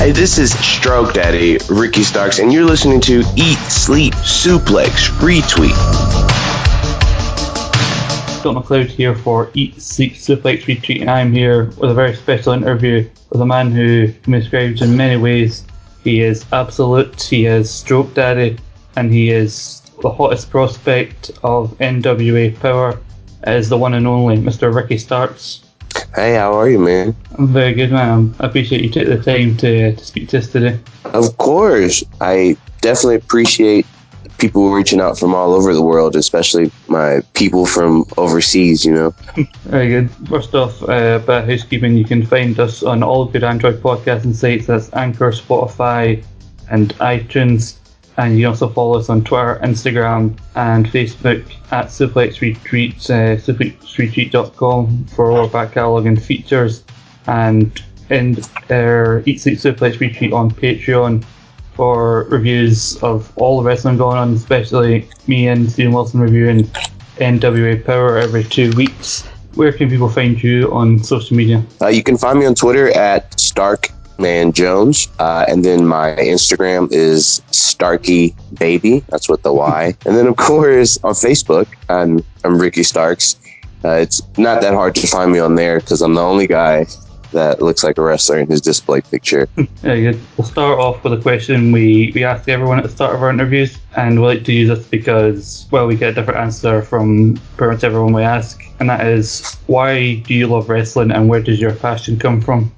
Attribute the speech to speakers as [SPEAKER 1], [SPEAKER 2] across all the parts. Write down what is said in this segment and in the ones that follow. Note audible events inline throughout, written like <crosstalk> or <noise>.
[SPEAKER 1] Hey, this is Stroke Daddy, Ricky Starks, and you're listening to Eat, Sleep, Suplex, Retweet.
[SPEAKER 2] Scott McLeod here for Eat, Sleep, Suplex, Retweet, and I'm here with a very special interview with a man who can be described in many ways. He is absolute, he is Stroke Daddy, and he is the hottest prospect of NWA Power. Is the one and only Mr. Ricky Starks.
[SPEAKER 1] Hey, how are you, man?
[SPEAKER 2] I'm very good, man. I appreciate you took the time to, to speak to us today.
[SPEAKER 1] Of course. I definitely appreciate people reaching out from all over the world, especially my people from overseas, you know. <laughs>
[SPEAKER 2] Very good. First off, uh, of housekeeping. You can find us on all good Android podcasting sites. That's Anchor, Spotify, and iTunes. And you can also follow us on Twitter, Instagram, and Facebook at Suplex Retreats, uh, suplexretreat.com for our back catalogue and features. And in our Eat Sleep Suplex Retreat on Patreon for reviews of all the wrestling going on, especially me and Stephen Wilson reviewing NWA Power every two weeks. Where can people find you on social media?
[SPEAKER 1] Uh, you can find me on Twitter at Stark Man Jones. Uh, and then my Instagram is Starky Baby. That's with the Y. <laughs> and then, of course, on Facebook, I'm, I'm Ricky Starks. Uh, it's not that hard to find me on there because I'm the only guy that looks like a wrestler in his display picture.
[SPEAKER 2] Very good. We'll start off with a question we, we ask everyone at the start of our interviews, and we like to use this because, well, we get a different answer from pretty much everyone we ask, and that is why do you love wrestling and where does your passion come from?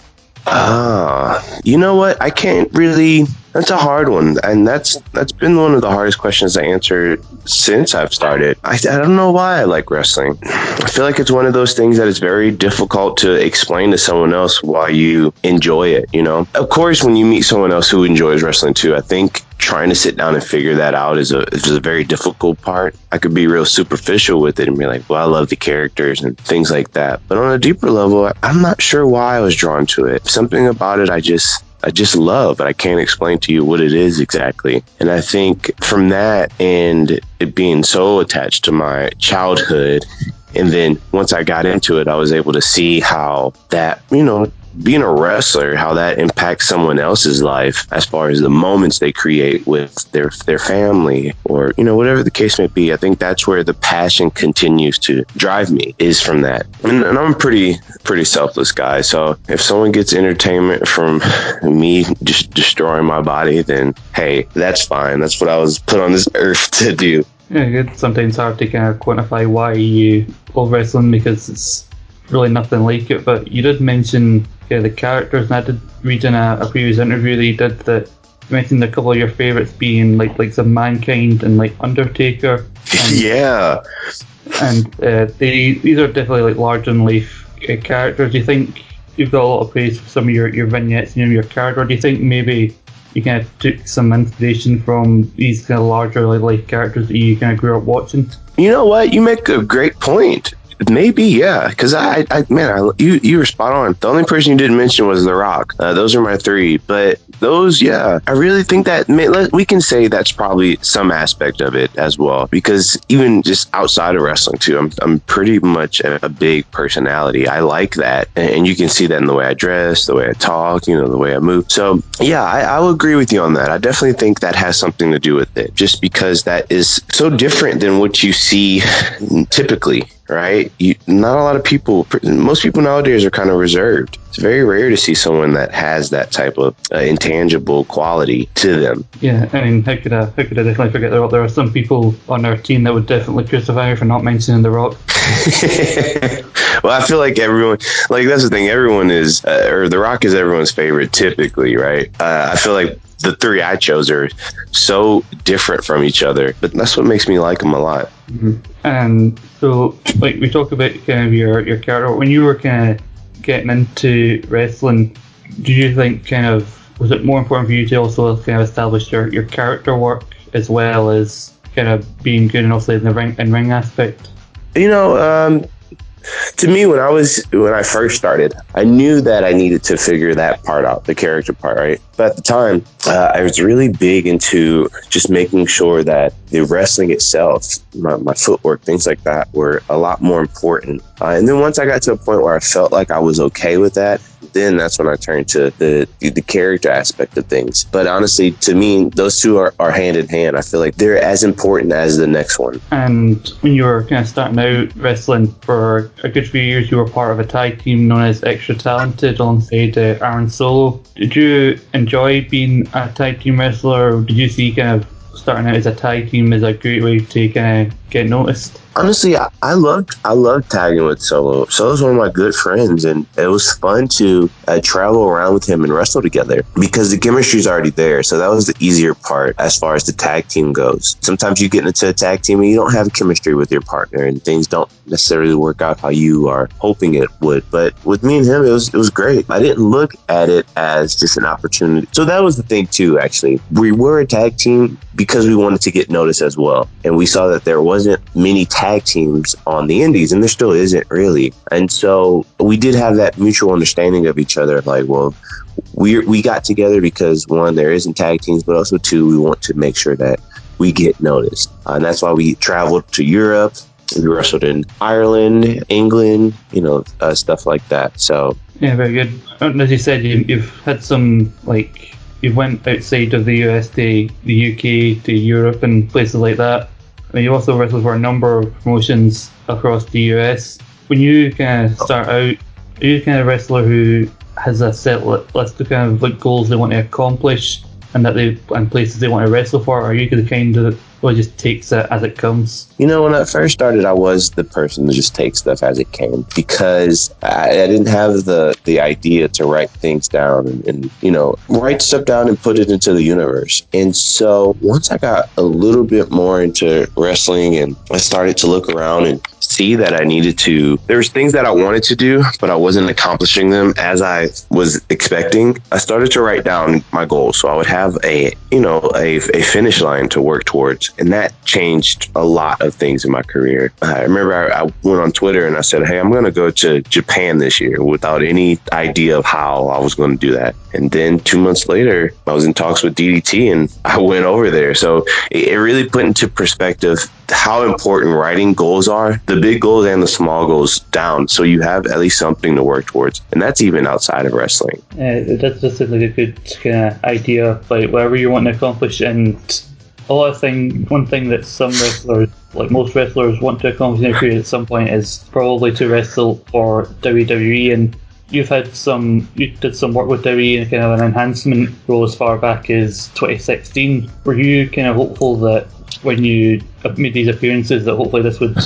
[SPEAKER 1] Ah, you know what? I can't really. That's a hard one, and that's that's been one of the hardest questions I answered since I've started. I, I don't know why I like wrestling. I feel like it's one of those things that it's very difficult to explain to someone else why you enjoy it. You know, of course, when you meet someone else who enjoys wrestling too, I think trying to sit down and figure that out is a is a very difficult part. I could be real superficial with it and be like, "Well, I love the characters and things like that." But on a deeper level, I'm not sure why I was drawn to it. Something about it, I just I just love, but I can't explain to you what it is exactly. And I think from that and it being so attached to my childhood, and then once I got into it, I was able to see how that, you know, being a wrestler, how that impacts someone else's life as far as the moments they create with their their family or you know whatever the case may be. I think that's where the passion continues to drive me is from that. And, and I'm a pretty pretty selfless guy, so if someone gets entertainment from me just destroying my body, then hey, that's fine. That's what I was put on this <laughs> earth to do.
[SPEAKER 2] Yeah, good. Sometimes hard to kind of quantify why you love wrestling because it's really nothing like it. But you did mention yeah, the characters, and I did read in a, a previous interview that you did that you mentioned a couple of your favorites being like like some Mankind and like Undertaker. <laughs> And,
[SPEAKER 1] yeah,
[SPEAKER 2] and uh, they these are definitely like large than life uh, characters. Do you think you've got a lot of praise for some of your, your vignettes and your character? Or do you think maybe you kind of took some inspiration from these kind of larger like life characters that you kind of grew up watching?
[SPEAKER 1] You know what? You make a great point. Maybe, yeah. Because I, I, man, I, you, you were spot on. The only person you didn't mention was The Rock. Uh, those are my three. But those, yeah, I really think that we can say that's probably some aspect of it as well. Because even just outside of wrestling too, I'm, I'm pretty much a, a big personality. I like that, and you can see that in the way I dress, the way I talk, you know, the way I move. So yeah, I, I will agree with you on that. I definitely think that has something to do with it, just because that is so different than what you see typically right? You, not a lot of people, most people nowadays are kind of reserved. It's very rare to see someone that has that type of uh, intangible quality to them.
[SPEAKER 2] Yeah, I mean, how could I, how could I definitely forget there? There are some people on our team that would definitely crucify her for not mentioning The Rock. <laughs>
[SPEAKER 1] well, I feel like everyone, like that's the thing, everyone is, uh, or The Rock is everyone's favorite typically, right? Uh, I feel like the three I chose are so different from each other, but that's what makes me like them a lot.
[SPEAKER 2] Mm-hmm. And so, like we talked about kind of your your character when you were kind of getting into wrestling. Do you think kind of was it more important for you to also kind of establish your, your character work as well as kind of being good enough in the ring and ring aspect?
[SPEAKER 1] You know, um, to me when i was when i first started i knew that i needed to figure that part out the character part right? But at the time uh, i was really big into just making sure that the wrestling itself my, my footwork things like that were a lot more important. Uh, and then once i got to a point where i felt like i was okay with that then that's when I turned to the the character aspect of things. But honestly, to me, those two are, are hand in hand. I feel like they're as important as the next one.
[SPEAKER 2] And when you were kind of starting out wrestling for a good few years, you were part of a tag team known as Extra Talented alongside uh, Aaron Solo. Did you enjoy being a tag team wrestler? Did you see kind of starting out as a tag team as a great way to kind of get noticed?
[SPEAKER 1] Honestly, I, I loved I loved tagging with Solo. Solo's one of my good friends, and it was fun to uh, travel around with him and wrestle together because the chemistry is already there. So that was the easier part as far as the tag team goes. Sometimes you get into a tag team and you don't have chemistry with your partner, and things don't necessarily work out how you are hoping it would. But with me and him, it was it was great. I didn't look at it as just an opportunity. So that was the thing too. Actually, we were a tag team because we wanted to get noticed as well, and we saw that there wasn't many. Tag tag teams on the indies, and there still isn't really. And so we did have that mutual understanding of each other. Like, well, we we got together because one, there isn't tag teams, but also two, we want to make sure that we get noticed, uh, and that's why we traveled to Europe. We wrestled in Ireland, England, you know, uh, stuff like that. So
[SPEAKER 2] yeah, very good. As you said, you, you've had some like you went outside of the US to the UK to Europe and places like that. Mean, you also wrestled for a number of promotions across the US. When you kind of start out, are you kind of wrestler who has a set list of kind of like goals they want to accomplish and that they and places they want to wrestle for? Or are you the kind of or just takes it as it comes?
[SPEAKER 1] You know, when I first started, I was the person to just take stuff as it came because I, I didn't have the the idea to write things down and, and, you know write stuff down and put it into the universe. And so once I got a little bit more into wrestling and I started to look around and see that I needed to. There was things that I wanted to do, but I wasn't accomplishing them as I was expecting. I started to write down my goals, so I would have a you know a, a finish line to work towards, and that changed a lot of things in my career. I remember I, I went on Twitter and I said, "Hey, I'm going to go to Japan this year," without any idea of how I was going to do that. And then two months later, I was in talks with DDT, and I went over there. So it, it really put into perspective how important writing goals are, the big goals and the small goals down, so you have at least something to work towards, and that's even outside of wrestling.
[SPEAKER 2] Uh, that's just like a good kind of idea, like whatever you want to accomplish, and a lot of thing. One thing that some wrestlers, like most wrestlers, want to accomplish in their career at some point is probably to wrestle for WWE, and you've had some you did some work with WWE and kind of an enhancement role as far back as 2016. Were you kind of hopeful that when you made these appearances that hopefully this would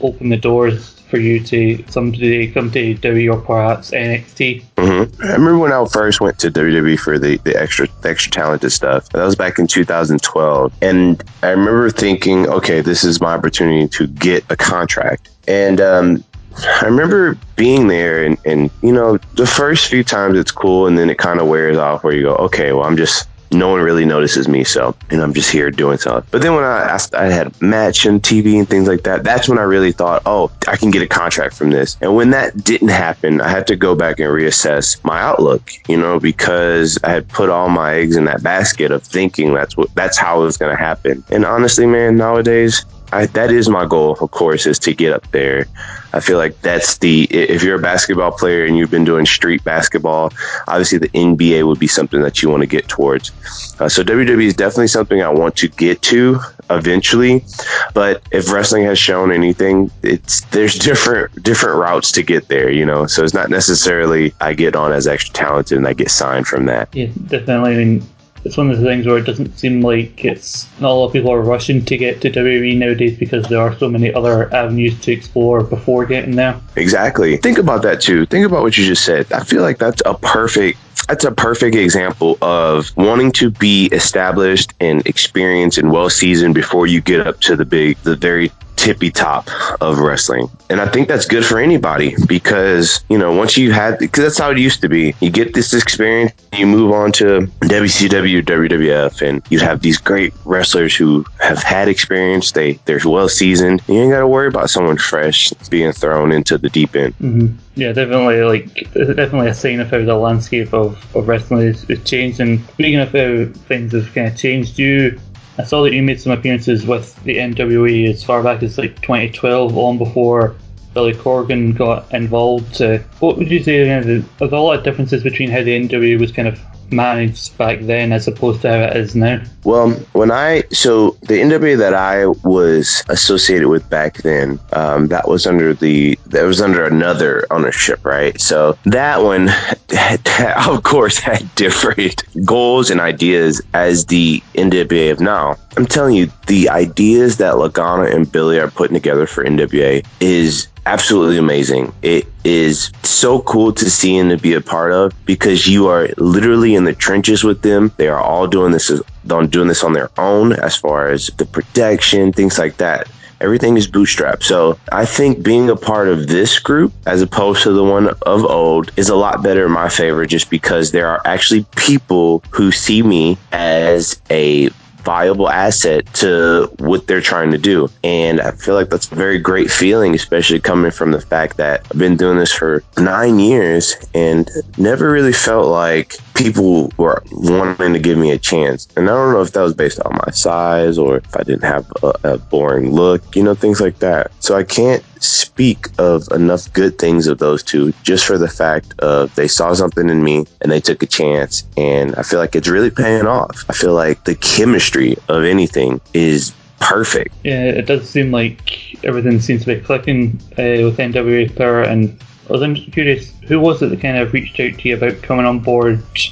[SPEAKER 2] open the doors for you to someday come to WWE or perhaps NXT.
[SPEAKER 1] Mm-hmm. I remember when I first went to WWE for the, the extra the extra talented stuff. That was back in 2012, and I remember thinking, okay, this is my opportunity to get a contract. And um, I remember being there, and, and you know, the first few times it's cool, and then it kind of wears off. Where you go, okay, well, I'm just no one really notices me. So, and I'm just here doing stuff. But then when I, I, I had match and TV and things like that, that's when I really thought, oh, I can get a contract from this. And when that didn't happen, I had to go back and reassess my outlook, you know, because I had put all my eggs in that basket of thinking that's what, that's how it was going to happen. And honestly, man, nowadays, I, that is my goal, of course, is to get up there. I feel like that's the if you're a basketball player and you've been doing street basketball, obviously the NBA would be something that you want to get towards. Uh, so WWE is definitely something I want to get to eventually. But if wrestling has shown anything, it's there's different different routes to get there. You know, so it's not necessarily I get on as extra talented and I get signed from that.
[SPEAKER 2] Yeah, definitely. I mean, it's one of the things where it doesn't seem like it's not a lot of people are rushing to get to WWE nowadays because there are so many other avenues to explore before getting there.
[SPEAKER 1] Exactly. Think about that too. Think about what you just said. I feel like that's a perfect that's a perfect example of wanting to be established and experienced and well seasoned before you get up to the big the very tippy top of wrestling. And I think that's good for anybody because, you know, once you had, because that's how it used to be. You get this experience, you move on to WCW, WWF, and you have these great wrestlers who have had experience. They, they're well seasoned. You ain't got to worry about someone fresh being thrown into the deep end.
[SPEAKER 2] Mm-hmm. Yeah, definitely. Like, definitely a sign of how the landscape of, of wrestling is, is changed. And speaking of how things have kind of changed, you I saw that you made some appearances with the NWA as far back as like 2012, on before Billy Corgan got involved. Uh, what would you say? You know, there's a lot of differences between how the NWA was kind of managed back then as opposed to how it is now?
[SPEAKER 1] Well, when I so the NWA that I was associated with back then, um, that was under the that was under another ownership, right? So that one, <laughs> of course, had different goals and ideas as the NWA of now. I'm telling you, the ideas that Lagana and Billy are putting together for NWA is absolutely amazing. It is so cool to see and to be a part of because you are literally in the trenches with them. They are all doing this on doing this on their own as far as the protection, things like that. Everything is bootstrapped. So I think being a part of this group as opposed to the one of old is a lot better in my favor just because there are actually people who see me as a viable asset to what they're trying to do. And I feel like that's a very great feeling, especially coming from the fact that I've been doing this for nine years and never really felt like people were wanting to give me a chance. And I don't know if that was based on my size or if I didn't have a, a boring look, you know, things like that. So I can't speak of enough good things of those two just for the fact of they saw something in me and they took a chance and I feel like it's really paying off. I feel like the chemistry of anything is perfect.
[SPEAKER 2] Yeah, it does seem like everything seems to be clicking uh, with NWA Power and I was curious, who was it that kind of reached out to you about coming on board uh,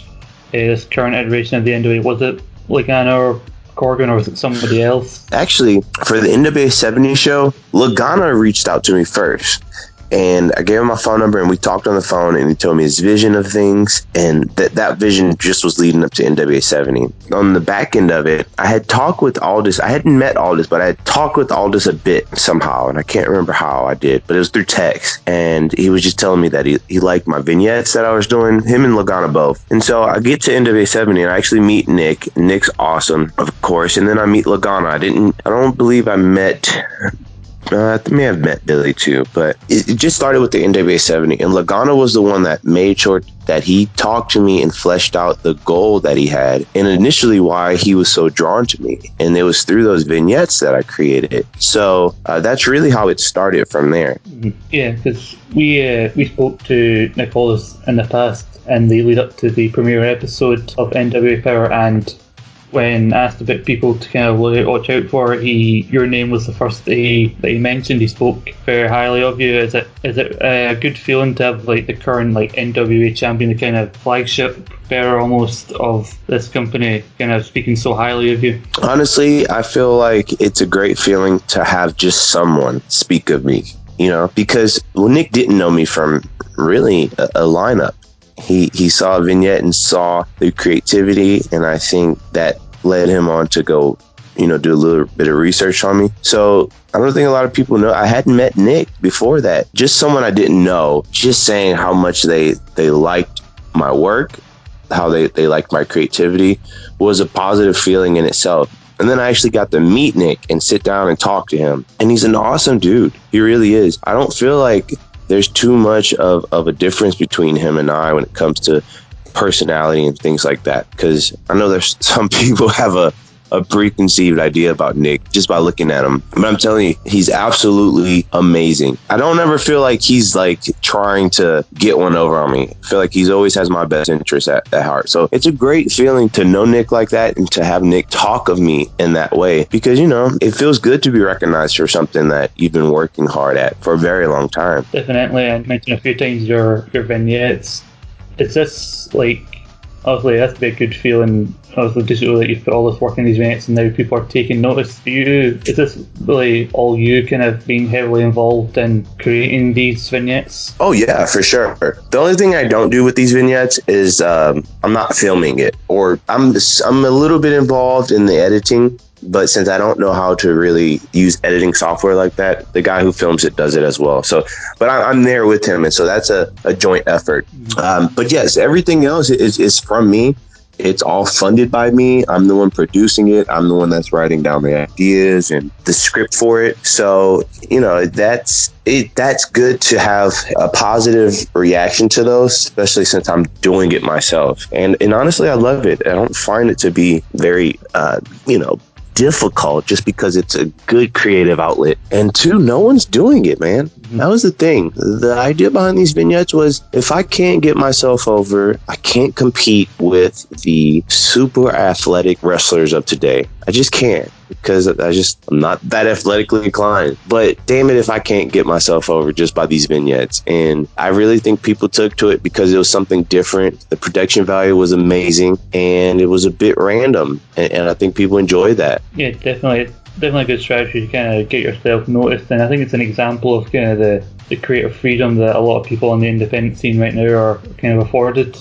[SPEAKER 2] this current iteration of the NWA? Was it Lagana or Corgan or was it somebody else?
[SPEAKER 1] Actually, for the NWA 70 show, Lagana reached out to me first. And I gave him my phone number and we talked on the phone and he told me his vision of things. And that, that vision just was leading up to NWA 70. On the back end of it, I had talked with Aldis. I hadn't met Aldis, but I had talked with Aldis a bit somehow. And I can't remember how I did, but it was through text. And he was just telling me that he, he liked my vignettes that I was doing, him and Lagana both. And so I get to NWA 70 and I actually meet Nick. Nick's awesome, of course. And then I meet Lagana. I didn't, I don't believe I met uh, I may have met Billy too, but it, it, just started with the NWA 70. And Lagana was the one that made sure that he talked to me and fleshed out the goal that he had. And initially, why he was so drawn to me. And it was through those vignettes that I created. So uh, that's really how it started from there.
[SPEAKER 2] Yeah, because we, uh, we spoke to Nicholas in the past and the lead up to the premiere episode of NWA Power and when asked about people to kind of watch out for, he your name was the first that he, that he mentioned. He spoke very highly of you. Is it is it a good feeling to have like the current like NWA champion, the kind of flagship bearer almost of this company, kind of speaking so highly of you?
[SPEAKER 1] Honestly, I feel like it's a great feeling to have just someone speak of me. You know, because well, Nick didn't know me from really a, a lineup he he saw a vignette and saw the creativity and i think that led him on to go, you know, do a little bit of research on me. So I don't think a lot of people know. I hadn't met Nick before that. Just someone I didn't know, just saying how much they they liked my work, how they, they liked my creativity was a positive feeling in itself. And then I actually got to meet Nick and sit down and talk to him. And he's an awesome dude. He really is. I don't feel like there's too much of, of a difference between him and I when it comes to personality and things like that. Because I know there's <laughs> some people have a, a preconceived idea about Nick just by looking at him. But I'm telling you, he's absolutely amazing. I don't ever feel like he's like trying to get one over on me. I feel like he's always has my best interest at, at heart. So it's a great feeling to know Nick like that and to have Nick talk of me in that way because, you know, it feels good to be recognized for something that you've been working hard at for a very long time.
[SPEAKER 2] Definitely. I mentioned a few times your, your vignettes is this like obviously that's a good feeling obviously just know that you've put all this work in these events and now people are taking notice do you. Is this really all you kind of being heavily involved in creating these vignettes?
[SPEAKER 1] Oh yeah for sure. The only thing i don't do with these vignettes is um, i'm not filming it or i'm i'm a little bit involved in the editing but since I don't know how to really use editing software like that, the guy who films it does it as well. So, but I, am there with him, and so that's a, a joint effort. Um, but yes, everything else is, is from me. It's all funded by me. I'm the one producing it. I'm the one that's writing down the ideas and the script for it. So, you know, that's it. That's good to have a positive reaction to those, especially since I'm doing it myself. And, and honestly, I love it. I don't find it to be very, uh, you know, difficult just because it's a good creative outlet. And two, no one's doing it, man. Mm-hmm. That was the thing. The idea behind these vignettes was if I can't get myself over, I can't compete with the super athletic wrestlers of today. I just can't because I just I'm not that athletically inclined. But damn it if I can't get myself over just by these vignettes. And I really think people took to it because it was something different. The production value was amazing and it was a bit random. And, and I think people enjoyed that.
[SPEAKER 2] Yeah, definitely definitely a good strategy to kind of get yourself noticed, and I think it's an example of kind of the, the creative freedom that a lot of people on the independent scene right now are kind of afforded.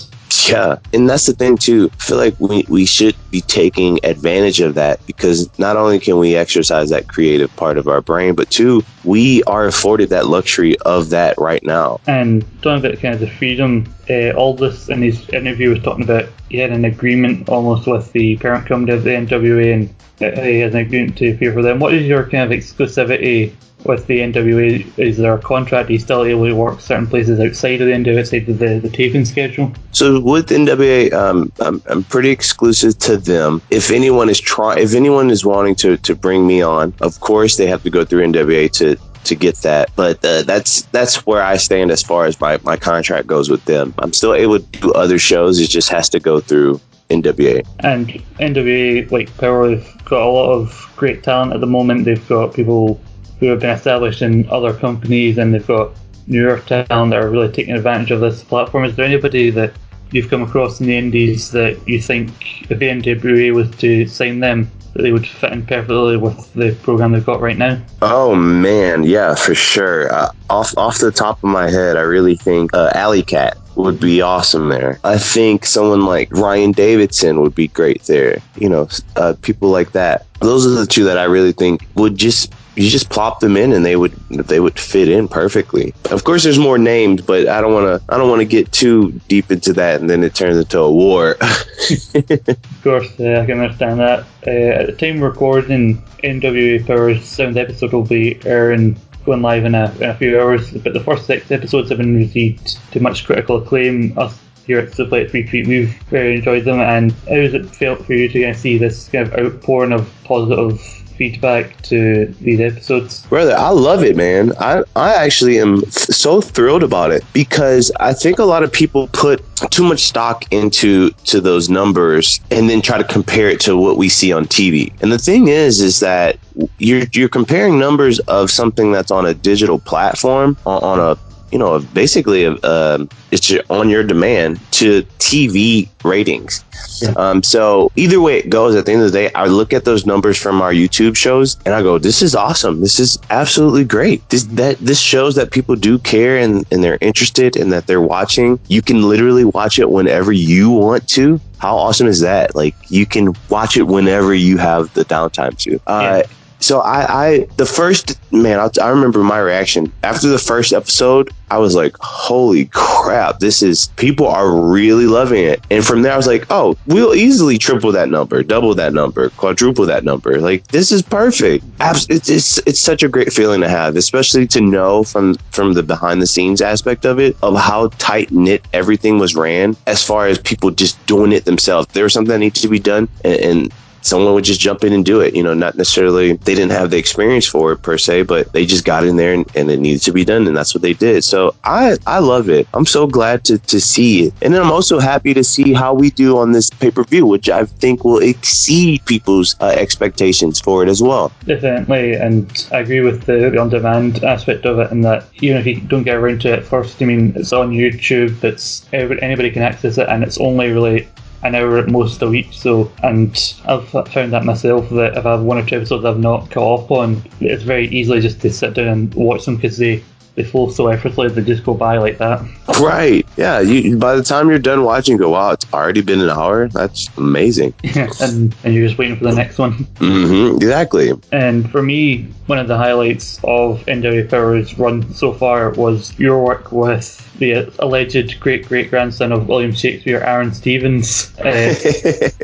[SPEAKER 1] Yeah, and that's the thing too. I feel like we, we should be taking advantage of that because not only can we exercise that creative part of our brain, but two, we are afforded that luxury of that right now.
[SPEAKER 2] And talking about kind of the freedom, uh, Aldis in his interview was talking about he had an agreement almost with the parent company of the NWA and he has an agreement to appear for them. What is your kind of exclusivity with the NWA? Is there a contract? Are you still able to work certain places outside of the NWA, outside of the, the taping schedule?
[SPEAKER 1] So with NWA, um, I'm, I'm pretty exclusive to them. If anyone is trying, if anyone is wanting to, to bring me on, of course they have to go through NWA to to get that. But uh, that's that's where I stand as far as my, my contract goes with them. I'm still able to do other shows. It just has to go through NWA.
[SPEAKER 2] And NWA, like Power, have got a lot of great talent at the moment. They've got people who have been established in other companies, and they've got newer talent that are really taking advantage of this platform. Is there anybody that you've come across in the indies that you think if the NWA was to sign them, that they would fit in perfectly with the program they've got right now?
[SPEAKER 1] Oh man, yeah, for sure. Uh, off off the top of my head, I really think uh, Alley Cat would be awesome there. I think someone like Ryan Davidson would be great there. You know, uh, people like that. Those are the two that I really think would just you just plop them in and they would they would fit in perfectly. Of course, there's more names, but I don't want to I don't want to get too deep into that and then it turns into a war. <laughs>
[SPEAKER 2] of course, I can understand that. Uh, at the time we're recording, NWA Power's seventh episode will be airing going live in a, in a few hours. But the first six episodes have been received to much critical acclaim. Us here at Play Retreat, we've very enjoyed them. And how has it felt for you to kind of see this kind of outpouring of positive feedback to these episodes?
[SPEAKER 1] Brother, I love it, man. I, I actually am so thrilled about it because I think a lot of people put too much stock into to those numbers and then try to compare it to what we see on TV. And the thing is, is that you're you're comparing numbers of something that's on a digital platform on a you know, basically, uh, it's on your demand to TV ratings. Yeah. Um, so either way it goes, at the end of the day, I look at those numbers from our YouTube shows and I go, "This is awesome. This is absolutely great. This that this shows that people do care and and they're interested and that they're watching. You can literally watch it whenever you want to." How awesome is that? Like you can watch it whenever you have the downtime to. Uh, yeah so I, I the first man, I, I, remember my reaction after the first episode. I was like, "Holy crap! This is people are really loving it." And from there, I was like, "Oh, we'll easily triple that number, double that number, quadruple that number. Like this is perfect. It's it's, it's such a great feeling to have, especially to know from from the behind the scenes aspect of it of how tight knit everything was ran as far as people just doing it themselves. There was something that needed to be done, and, and someone would just jump in and do it. You know, not necessarily they didn't have the experience for it per se, but they just got in there and, and, it needed to be done, and that's what they did. So I I love it. I'm so glad to to see it, and then I'm also happy to see how we do on this pay per view, which I think will exceed people's uh, expectations for it as well.
[SPEAKER 2] Definitely, and I agree with the, on demand aspect of it, and that even if you don't get around to it first, I mean, it's on YouTube. It's anybody can access it, and it's only really an hour at most a week. So, and I've found that myself that if I have one or two episodes I've not caught up on, it's very easily just to sit down and watch them because they flow so effortlessly they just go by like that.
[SPEAKER 1] Right. Yeah. You by the time you're done watching, go wow, it's already been an hour. That's amazing.
[SPEAKER 2] Yeah, <laughs> and and you're just waiting for the next one.
[SPEAKER 1] Mm-hmm. Exactly.
[SPEAKER 2] And for me, one of the highlights of NWA Power's run so far was your work with the alleged great great grandson of William Shakespeare, Aaron Stevens. Uh,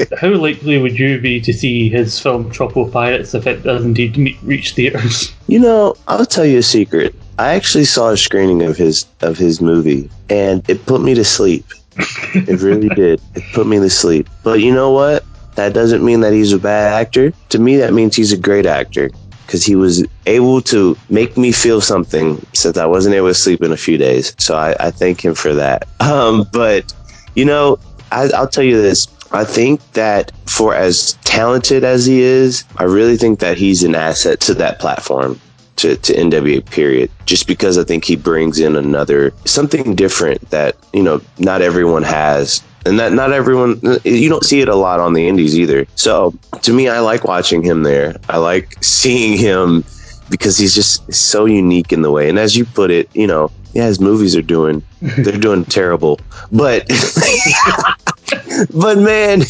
[SPEAKER 2] <laughs> how likely would you be to see his film Tropo Pirates if it does indeed reach theaters?
[SPEAKER 1] You know, I'll tell you a secret. I actually saw a screening of his of his movie, and it put me to sleep. <laughs> it really did. It put me to sleep. But you know what? that doesn't mean that he's a bad actor. To me, that means he's a great actor because he was able to make me feel something since I wasn't able to sleep in a few days. So I, I thank him for that. <laughs> Um, but, you know, I, I'll tell you this. I think that for as talented as he is, I really think that he's an asset to that platform to, to NWA period, just because I think he brings in another something different that, you know, not everyone has. And that not everyone, you don't see it a lot on the indies either. So to me, I like watching him there. I like seeing him because he's just so unique in the way. And as you put it, you know, yeah, his movies are doing, <laughs> they're doing terrible. But, <laughs> but man, <laughs>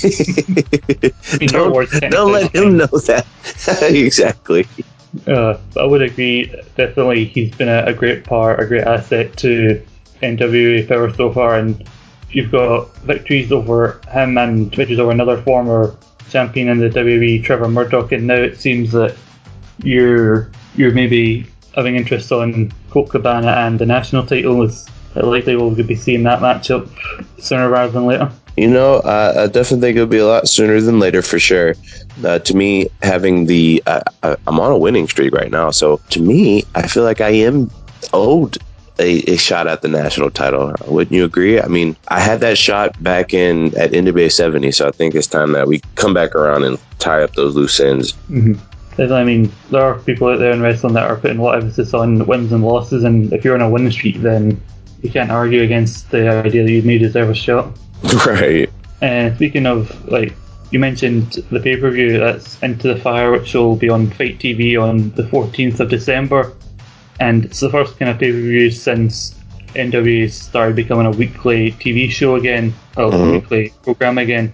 [SPEAKER 1] don't, don't let him know that. exactly.
[SPEAKER 2] Uh, I would agree. Definitely, he's been a, a, great part, a great asset to NWA Power so far, and you've got victories over him and victories over another former champion in the WWE, Trevor Murdoch, and now it seems that you're you're maybe having interest on Colt Cabana and the national title. Is likely we'll be seeing that matchup sooner rather than later?
[SPEAKER 1] You know, I definitely think it'll be a lot sooner than later for sure. Uh, to me, having the uh, I'm on a winning streak right now, so to me, I feel like I am owed a, a, shot at the national title. Wouldn't you agree? I mean, I had that shot back in at NWA 70, so I think it's time that we come back around and tie up those loose ends.
[SPEAKER 2] Mm-hmm. I mean, there are people out there in wrestling that are putting a lot of emphasis on wins and losses, and if you're on a winning streak, then you can't argue against the idea that you may deserve a shot. <laughs>
[SPEAKER 1] Right.
[SPEAKER 2] And uh, speaking of like you mentioned the pay per view that's Into the Fire, which will be on FITE TV on the 14th of December, and it's the first kind of pay per view since NWA started becoming a weekly TV show again, or mm-hmm. a weekly program again.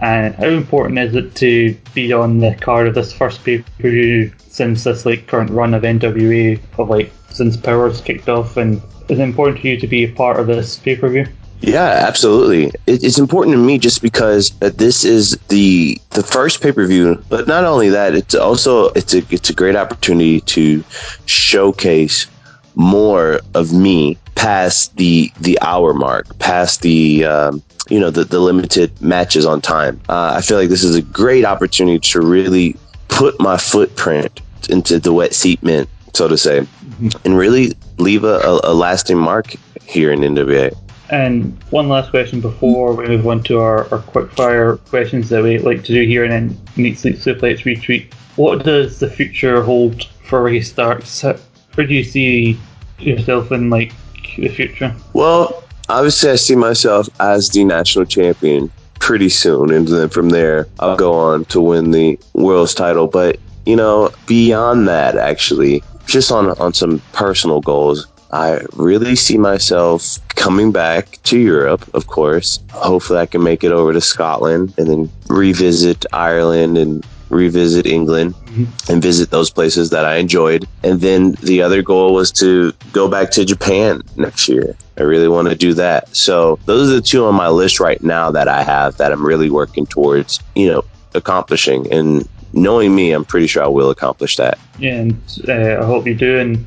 [SPEAKER 2] And how important is it to be on the card of this first pay per view since this like current run of NWA of like since Powers kicked off? And is it important to you to be a part of this pay per view?
[SPEAKER 1] Yeah, absolutely. It, it's important to me just because this is the the first pay per view, but not only that, it's also it's a it's a great opportunity to showcase more of me past the the hour mark, past the um, you know the the limited matches on time. Uh, I feel like this is a great opportunity to really put my footprint into the wet seat mint, so to say, mm-hmm. and really leave a, a, a lasting mark here in NWA.
[SPEAKER 2] And one last question before we move on to our, our quick fire questions that we like to do here and then Meat Sleep Suplex Retreat. What does the future hold for Ricky Starks? Where do you see yourself in like the future?
[SPEAKER 1] Well, obviously I see myself as the national champion pretty soon and then from there I'll go on to win the world's title. But you know, beyond that actually, just on on some personal goals, I really see myself coming back to Europe, of course. Hopefully, I can make it over to Scotland and then revisit Ireland and revisit England mm-hmm. and visit those places that I enjoyed. And then the other goal was to go back to Japan next year. I really want to do that. So those are the two on my list right now that I have that I'm really working towards, you know, accomplishing. And knowing me, I'm pretty sure I will accomplish that.
[SPEAKER 2] Yeah, and uh, I hope you do. And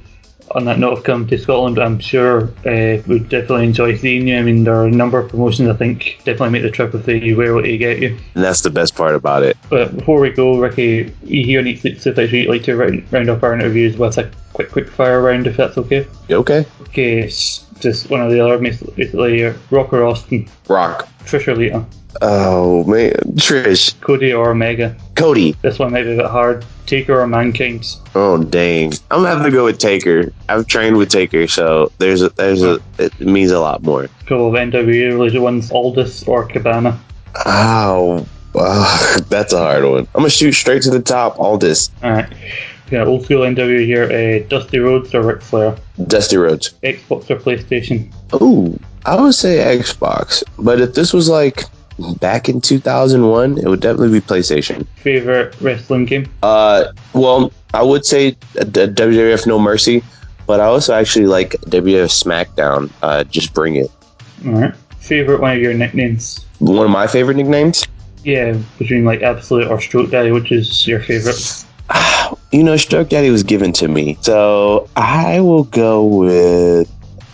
[SPEAKER 2] on that note of coming to Scotland, I'm sure uh, we'd definitely enjoy seeing you. I mean, there are a number of promotions I think definitely make the trip if they were able to get you.
[SPEAKER 1] And that's the best part about it.
[SPEAKER 2] But before we go, Ricky, you here on Eat Sleep Suplex, we'd like to round, round up our interviews with a quick, quick fire round, if that's okay.
[SPEAKER 1] Okay.
[SPEAKER 2] Okay, just one of the other basically uh, Rock or Austin.
[SPEAKER 1] Rock.
[SPEAKER 2] Trish or Lita.
[SPEAKER 1] Oh man, Trish.
[SPEAKER 2] Cody or Omega.
[SPEAKER 1] Cody.
[SPEAKER 2] This one might be a bit hard. Taker or Mankind.
[SPEAKER 1] Oh dang! I'm have to go with Taker. I've trained with Taker, so there's a there's a it means a lot more.
[SPEAKER 2] Cool. NWA related ones: Aldis or Cabana.
[SPEAKER 1] Oh, uh, that's a hard one. I'm gonna shoot straight to the top. Aldis.
[SPEAKER 2] All right. Yeah, old school NW here. Uh, Dusty Rhodes or Ric Flair?
[SPEAKER 1] Dusty Rhodes.
[SPEAKER 2] Xbox or PlayStation?
[SPEAKER 1] Ooh, I would say Xbox. But if this was like back in 2001, it would definitely be PlayStation.
[SPEAKER 2] Favorite wrestling game?
[SPEAKER 1] Uh, well, I would say WWF No Mercy, but I also actually like WWF SmackDown. Uh, just bring it.
[SPEAKER 2] All right. Favorite one of your nicknames?
[SPEAKER 1] One of my favorite nicknames?
[SPEAKER 2] Yeah, between like Absolute or Stroke Daddy, which is your favorite? <sighs>
[SPEAKER 1] You know, Stroke Daddy was given to me, so I will go with.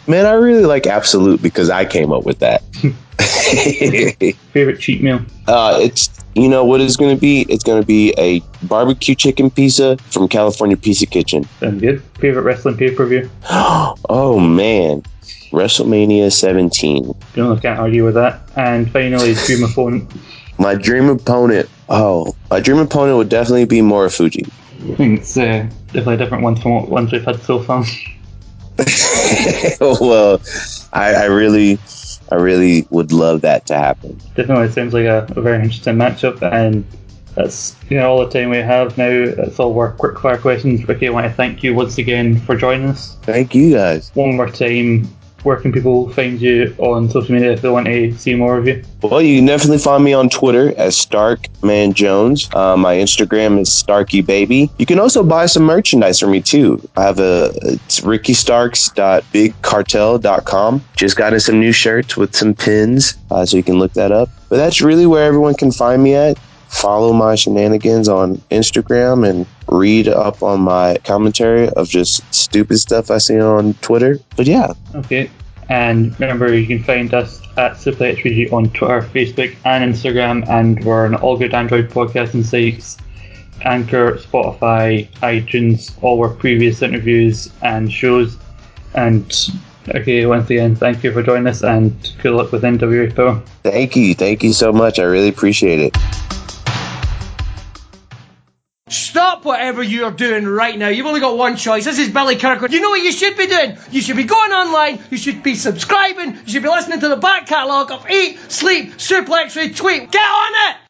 [SPEAKER 1] Man, I really like Absolute because I came up with that. <laughs>
[SPEAKER 2] Favorite cheat meal?
[SPEAKER 1] Uh, it's you know what it's going to be? It's going to be a barbecue chicken pizza from California Pizza Kitchen.
[SPEAKER 2] Sounds good. Favorite wrestling pay per view? <gasps>
[SPEAKER 1] oh man, WrestleMania 17.
[SPEAKER 2] You know, I can't argue with that. And finally, dream opponent.
[SPEAKER 1] My dream opponent. Oh, my dream opponent would definitely be Morifuji.
[SPEAKER 2] I think it's uh, definitely a different one from what ones we've had so far. <laughs>
[SPEAKER 1] well, I, I really, I really would love that to happen.
[SPEAKER 2] Definitely sounds like a, a very interesting matchup, and that's you know all the time we have now. That's all our quick fire questions. Ricky, I want to thank you once again for joining us.
[SPEAKER 1] Thank you guys.
[SPEAKER 2] One more time, where can people find you on social media if they want to see more of you?
[SPEAKER 1] Well, you can definitely find me on Twitter as Starkman Jones. Uh, my Instagram is Starky Baby. You can also buy some merchandise from me too. I have a it's rickystarks.bigcartel.com. Just got in some new shirts with some pins, uh, so you can look that up. But that's really where everyone can find me at. Follow my shenanigans on Instagram and read up on my commentary of just stupid stuff I see on Twitter. But yeah,
[SPEAKER 2] Okay. And remember, you can find us at SimplyXPG on Twitter, Facebook, and Instagram, and we're on all good Android podcasting sites Anchor, Spotify, iTunes, all our previous interviews and shows. And okay, once again, thank you for joining us, and good luck with NWA Power.
[SPEAKER 1] thank you. Thank you so much. I really appreciate it.
[SPEAKER 3] Whatever you're doing right now. You've only got one choice. This is Billy Kirkwood. You know what you should be doing? You should be going online. You should be subscribing. You should be listening to the back catalogue of Eat, Sleep, Suplex, Retweet. Get on it!